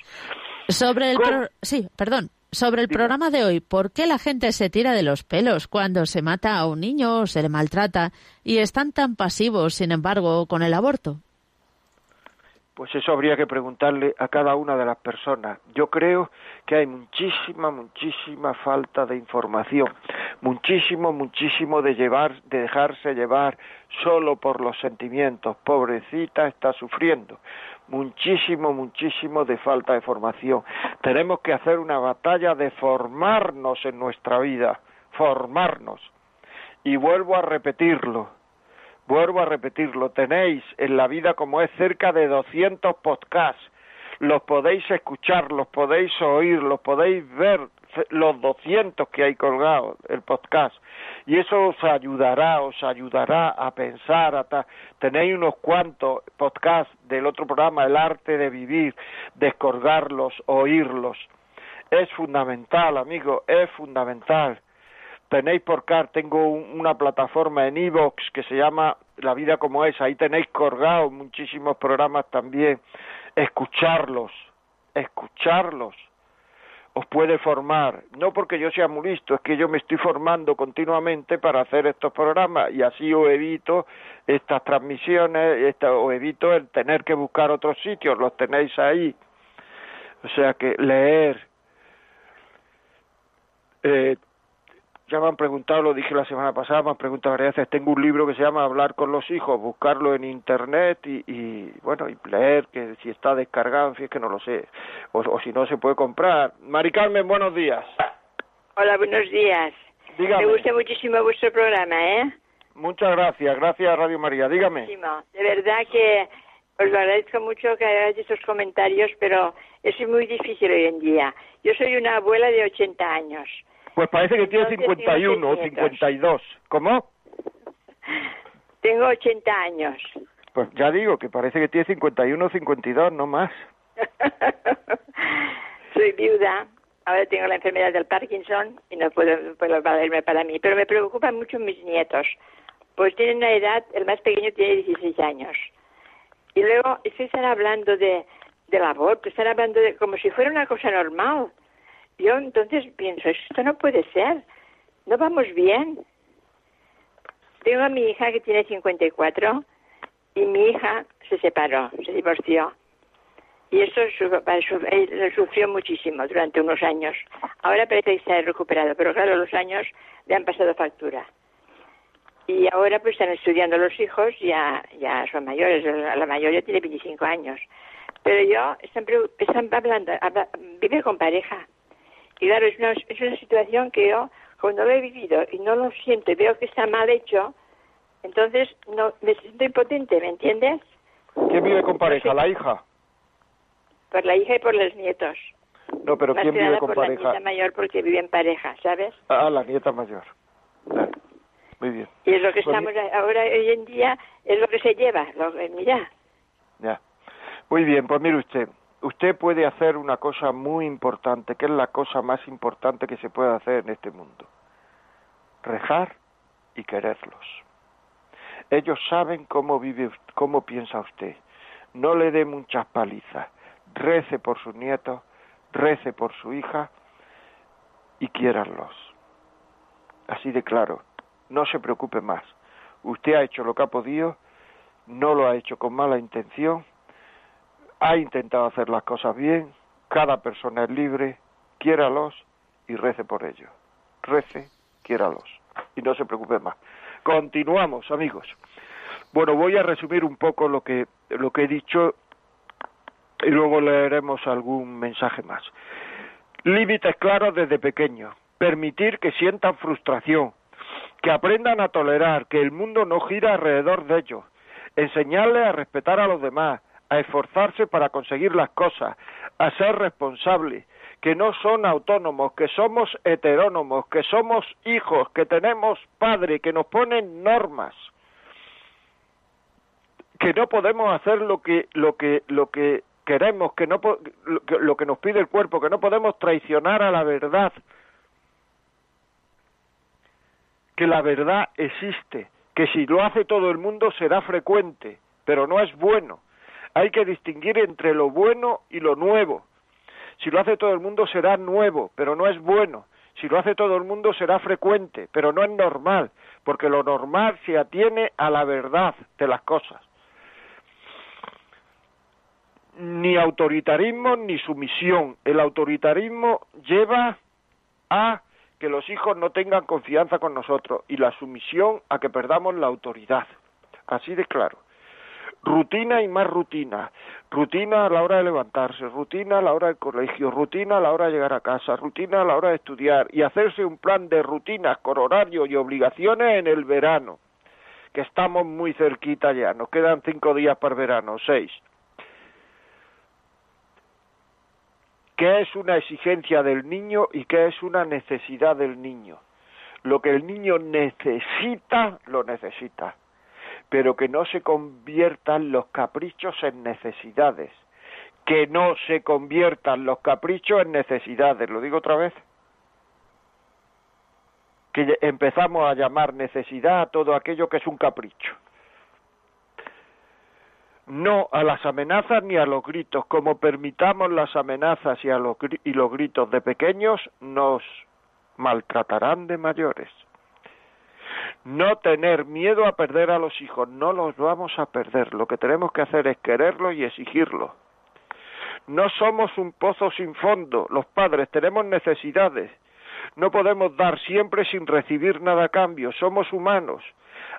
B: Sobre el... Sí, perdón. Sobre el programa de hoy, ¿por qué la gente se tira de los pelos cuando se mata a un niño o se le maltrata y están tan pasivos, sin embargo, con el aborto?
A: Pues eso habría que preguntarle a cada una de las personas. Yo creo que hay muchísima, muchísima falta de información, muchísimo, muchísimo de llevar, de dejarse llevar solo por los sentimientos. Pobrecita está sufriendo. Muchísimo, muchísimo de falta de formación. Tenemos que hacer una batalla de formarnos en nuestra vida, formarnos. Y vuelvo a repetirlo Vuelvo a repetirlo, tenéis en la vida como es cerca de 200 podcasts. Los podéis escuchar, los podéis oír, los podéis ver, los 200 que hay colgados, el podcast. Y eso os ayudará, os ayudará a pensar. A Tenéis unos cuantos podcasts del otro programa, El arte de vivir, descolgarlos, oírlos. Es fundamental, amigo, es fundamental tenéis por car, tengo una plataforma en iVoox que se llama La vida como es, ahí tenéis colgados muchísimos programas también, escucharlos, escucharlos, os puede formar, no porque yo sea muy listo, es que yo me estoy formando continuamente para hacer estos programas y así os evito estas transmisiones, esta, os evito el tener que buscar otros sitios, los tenéis ahí. O sea que leer, eh, ya me han preguntado, lo dije la semana pasada, me han preguntado varias veces, tengo un libro que se llama Hablar con los hijos, buscarlo en internet y, bueno, y leer, que si está descargado, en fin, es que no lo sé, o, si no se puede comprar. Mari Carmen, buenos días.
F: Hola, buenos días.
A: Dígame.
F: Me gusta muchísimo vuestro programa, ¿eh?
A: Muchas gracias, gracias Radio María, dígame.
F: De verdad que os lo agradezco mucho que hagáis estos comentarios, pero es muy difícil hoy en día. Yo soy una abuela de 80 años
A: pues parece que tiene 51 o 52. ¿Cómo?
F: Tengo 80 años.
A: Pues ya digo que parece que tiene 51 o 52, no más.
F: Soy viuda. Ahora tengo la enfermedad del Parkinson y no puedo, puedo valerme para mí. Pero me preocupan mucho mis nietos. Pues tienen una edad, el más pequeño tiene 16 años. Y luego es que están hablando de, del aborto, están hablando de como si fuera una cosa normal. Yo entonces pienso, esto no puede ser, no vamos bien. Tengo a mi hija que tiene 54 y mi hija se separó, se divorció. Y eso lo sufrió muchísimo durante unos años. Ahora parece que se ha recuperado, pero claro, los años le han pasado factura. Y ahora pues están estudiando los hijos, ya, ya son mayores, la mayoría tiene 25 años. Pero yo, están, están hablando, vive con pareja. Y claro, es una, es una situación que yo, cuando lo he vivido y no lo siento y veo que está mal hecho, entonces no me siento impotente, ¿me entiendes?
A: ¿Quién vive con pareja? ¿La hija?
F: Por la hija y por los nietos.
A: No, pero ¿quién vive con
F: por
A: pareja?
F: La nieta mayor porque vive en pareja, ¿sabes?
A: Ah, la nieta mayor. Muy bien.
F: Y es lo que pues estamos ahora, hoy en día, es lo que se lleva, lo, mira.
A: Ya. Muy bien, pues mire usted, usted puede hacer una cosa muy importante, que es la cosa más importante que se puede hacer en este mundo. Rejar y quererlos. Ellos saben cómo vive, cómo piensa usted. No le dé muchas palizas. Rece por sus nietos, rece por su hija y quiéranlos. Así de claro. No se preocupe más. Usted ha hecho lo que ha podido, no lo ha hecho con mala intención ha intentado hacer las cosas bien, cada persona es libre, quiéralos y rece por ellos. Rece, quiéralos. Y no se preocupe más. Continuamos, amigos. Bueno, voy a resumir un poco lo que, lo que he dicho y luego leeremos algún mensaje más. Límites claros desde pequeños. Permitir que sientan frustración, que aprendan a tolerar que el mundo no gira alrededor de ellos. Enseñarles a respetar a los demás, a esforzarse para conseguir las cosas, a ser responsables, que no son autónomos, que somos heterónomos, que somos hijos, que tenemos padre, que nos ponen normas, que no podemos hacer lo que lo que lo que queremos, que no lo que nos pide el cuerpo, que no podemos traicionar a la verdad, que la verdad existe, que si lo hace todo el mundo será frecuente, pero no es bueno hay que distinguir entre lo bueno y lo nuevo. Si lo hace todo el mundo será nuevo, pero no es bueno. Si lo hace todo el mundo será frecuente, pero no es normal, porque lo normal se atiene a la verdad de las cosas. ni autoritarismo ni sumisión. El autoritarismo lleva a que los hijos no tengan confianza con nosotros y la sumisión a que perdamos la autoridad. Así de claro. Rutina y más rutina. Rutina a la hora de levantarse, rutina a la hora del colegio, rutina a la hora de llegar a casa, rutina a la hora de estudiar y hacerse un plan de rutinas con horario y obligaciones en el verano, que estamos muy cerquita ya, nos quedan cinco días para el verano, seis. ¿Qué es una exigencia del niño y qué es una necesidad del niño? Lo que el niño necesita, lo necesita, pero que no se conviertan los caprichos en necesidades, que no se conviertan los caprichos en necesidades, lo digo otra vez, que empezamos a llamar necesidad a todo aquello que es un capricho no a las amenazas ni a los gritos. Como permitamos las amenazas y, a los, y los gritos de pequeños, nos maltratarán de mayores. No tener miedo a perder a los hijos, no los vamos a perder. Lo que tenemos que hacer es quererlo y exigirlo. No somos un pozo sin fondo, los padres tenemos necesidades. No podemos dar siempre sin recibir nada a cambio, somos humanos.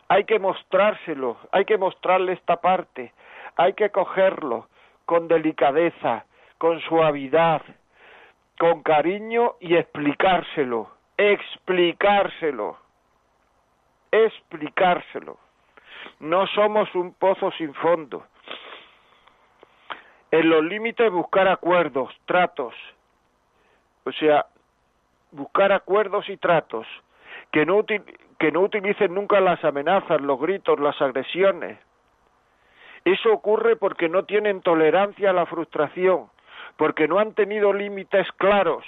A: Hay que mostrárselo, hay que mostrarle esta parte, hay que cogerlo con delicadeza, con suavidad, con cariño y explicárselo, explicárselo, explicárselo. No somos un pozo sin fondo. En los límites buscar acuerdos, tratos, o sea, buscar acuerdos y tratos, que no, que no utilicen nunca las amenazas, los gritos, las agresiones, eso ocurre porque no tienen tolerancia a la frustración, porque no han tenido límites claros.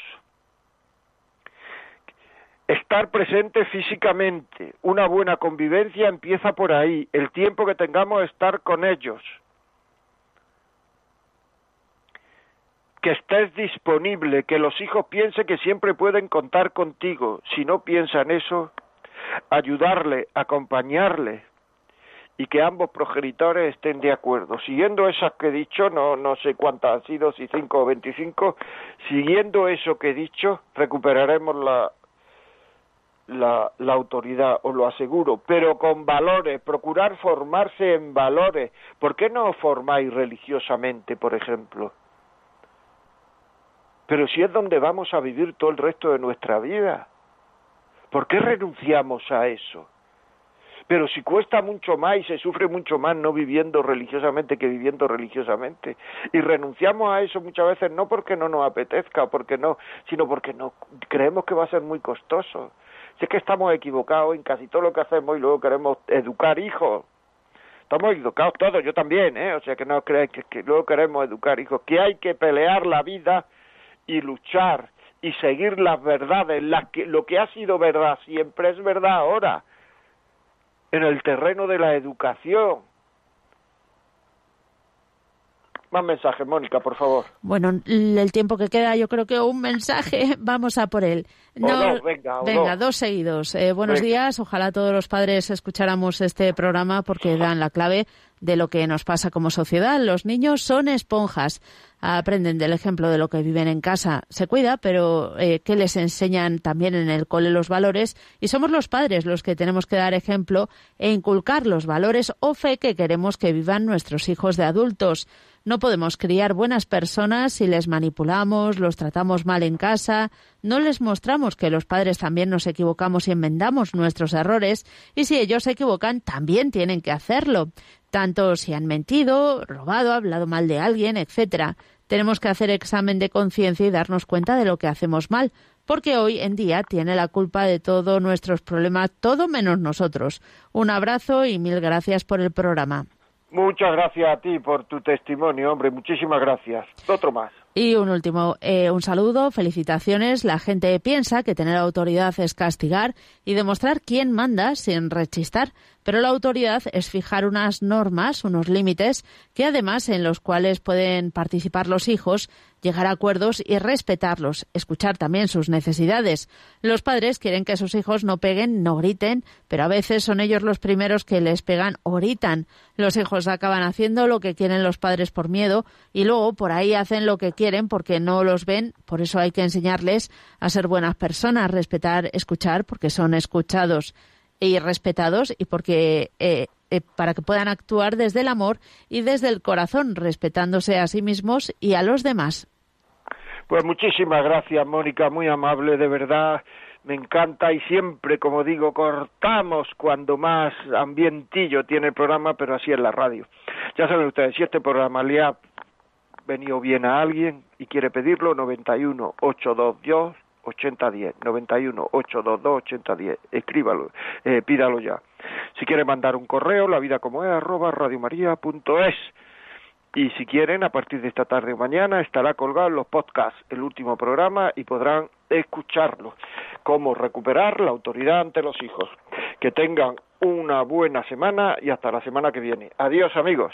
A: Estar presente físicamente, una buena convivencia empieza por ahí, el tiempo que tengamos estar con ellos. Que estés disponible, que los hijos piensen que siempre pueden contar contigo. Si no piensan eso, ayudarle, acompañarle, y que ambos progenitores estén de acuerdo. Siguiendo esas que he dicho, no, no sé cuántas han sido, si cinco o veinticinco, siguiendo eso que he dicho, recuperaremos la, la, la autoridad, os lo aseguro, pero con valores, procurar formarse en valores. ¿Por qué no os formáis religiosamente, por ejemplo? Pero si es donde vamos a vivir todo el resto de nuestra vida, ¿por qué renunciamos a eso? Pero si cuesta mucho más y se sufre mucho más no viviendo religiosamente que viviendo religiosamente. Y renunciamos a eso muchas veces no porque no nos apetezca, porque no, sino porque no creemos que va a ser muy costoso. Si es que estamos equivocados en casi todo lo que hacemos y luego queremos educar hijos. Estamos equivocados todos, yo también, ¿eh? O sea que no creáis que, que luego queremos educar hijos, que hay que pelear la vida y luchar y seguir las verdades, las que, lo que ha sido verdad siempre es verdad ahora en el terreno de la educación. Más mensajes, Mónica, por favor.
B: Bueno, el tiempo que queda, yo creo que un mensaje, vamos a por él.
A: No, venga,
B: venga dos seguidos. Eh, buenos días, ojalá todos los padres escucháramos este programa porque dan la clave de lo que nos pasa como sociedad. Los niños son esponjas aprenden del ejemplo de lo que viven en casa, se cuida, pero eh, que les enseñan también en el cole los valores y somos los padres los que tenemos que dar ejemplo e inculcar los valores o fe que queremos que vivan nuestros hijos de adultos. No podemos criar buenas personas si les manipulamos, los tratamos mal en casa, no les mostramos que los padres también nos equivocamos y enmendamos nuestros errores, y si ellos se equivocan, también tienen que hacerlo tanto si han mentido, robado, hablado mal de alguien, etcétera. Tenemos que hacer examen de conciencia y darnos cuenta de lo que hacemos mal, porque hoy en día tiene la culpa de todos nuestros problemas, todo menos nosotros. Un abrazo y mil gracias por el programa.
A: Muchas gracias a ti por tu testimonio, hombre. Muchísimas gracias. Otro más.
B: Y un último, eh, un saludo, felicitaciones. La gente piensa que tener autoridad es castigar y demostrar quién manda sin rechistar pero la autoridad es fijar unas normas, unos límites, que además en los cuales pueden participar los hijos, llegar a acuerdos y respetarlos, escuchar también sus necesidades. Los padres quieren que sus hijos no peguen, no griten, pero a veces son ellos los primeros que les pegan o gritan. Los hijos acaban haciendo lo que quieren los padres por miedo y luego por ahí hacen lo que quieren porque no los ven, por eso hay que enseñarles a ser buenas personas, respetar, escuchar, porque son escuchados y respetados y porque eh, eh, para que puedan actuar desde el amor y desde el corazón, respetándose a sí mismos y a los demás.
A: Pues muchísimas gracias, Mónica, muy amable, de verdad. Me encanta y siempre, como digo, cortamos cuando más ambientillo tiene el programa, pero así es la radio. Ya saben ustedes, si este programa le ha venido bien a alguien y quiere pedirlo, 91 822 8010, 91 822 8010. Escríbalo, eh, pídalo ya. Si quiere mandar un correo, la vida como es, arroba radiomaria.es. Y si quieren, a partir de esta tarde o mañana estará colgado los podcasts el último programa y podrán escucharlo. Cómo recuperar la autoridad ante los hijos. Que tengan una buena semana y hasta la semana que viene. Adiós amigos.